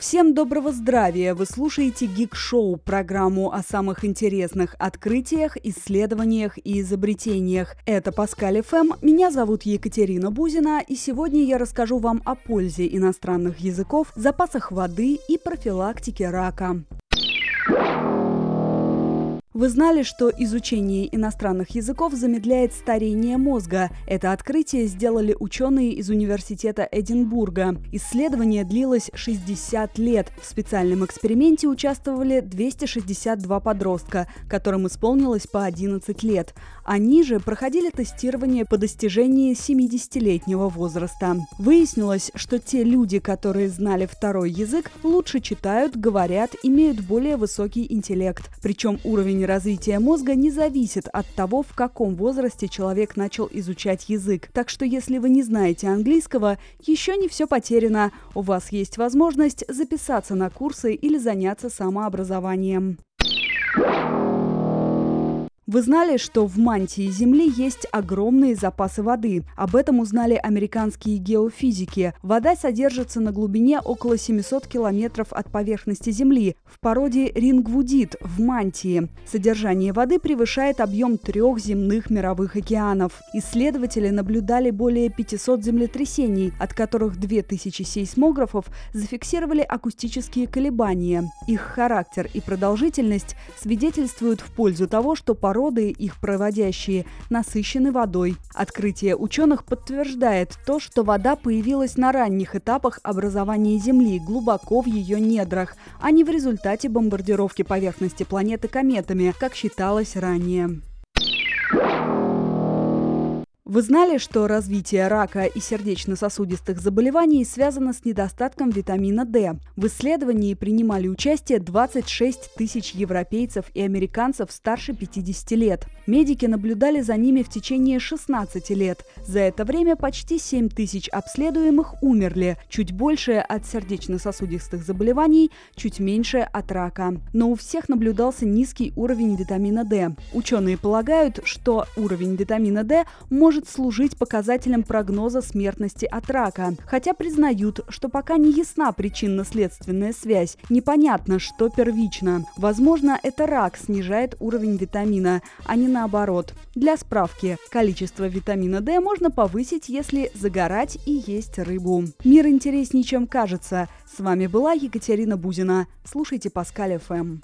Всем доброго здравия! Вы слушаете Гик Шоу, программу о самых интересных открытиях, исследованиях и изобретениях. Это Паскаль ФМ, меня зовут Екатерина Бузина, и сегодня я расскажу вам о пользе иностранных языков, запасах воды и профилактике рака. Вы знали, что изучение иностранных языков замедляет старение мозга? Это открытие сделали ученые из Университета Эдинбурга. Исследование длилось 60 лет. В специальном эксперименте участвовали 262 подростка, которым исполнилось по 11 лет. Они же проходили тестирование по достижении 70-летнего возраста. Выяснилось, что те люди, которые знали второй язык, лучше читают, говорят, имеют более высокий интеллект. Причем уровень развития мозга не зависит от того, в каком возрасте человек начал изучать язык. Так что если вы не знаете английского, еще не все потеряно. У вас есть возможность записаться на курсы или заняться самообразованием. Вы знали, что в мантии Земли есть огромные запасы воды? Об этом узнали американские геофизики. Вода содержится на глубине около 700 километров от поверхности Земли, в породе рингвудит в мантии. Содержание воды превышает объем трех земных мировых океанов. Исследователи наблюдали более 500 землетрясений, от которых 2000 сейсмографов зафиксировали акустические колебания. Их характер и продолжительность свидетельствуют в пользу того, что порой породы, их проводящие, насыщены водой. Открытие ученых подтверждает то, что вода появилась на ранних этапах образования Земли, глубоко в ее недрах, а не в результате бомбардировки поверхности планеты кометами, как считалось ранее. Вы знали, что развитие рака и сердечно-сосудистых заболеваний связано с недостатком витамина D? В исследовании принимали участие 26 тысяч европейцев и американцев старше 50 лет. Медики наблюдали за ними в течение 16 лет. За это время почти 7 тысяч обследуемых умерли, чуть больше от сердечно-сосудистых заболеваний, чуть меньше от рака. Но у всех наблюдался низкий уровень витамина D. Ученые полагают, что уровень витамина D может может служить показателем прогноза смертности от рака, хотя признают, что пока не ясна причинно-следственная связь, непонятно, что первично. Возможно, это рак снижает уровень витамина, а не наоборот. Для справки, количество витамина D можно повысить, если загорать и есть рыбу. Мир интереснее, чем кажется. С вами была Екатерина Бузина. Слушайте Паскаль ФМ.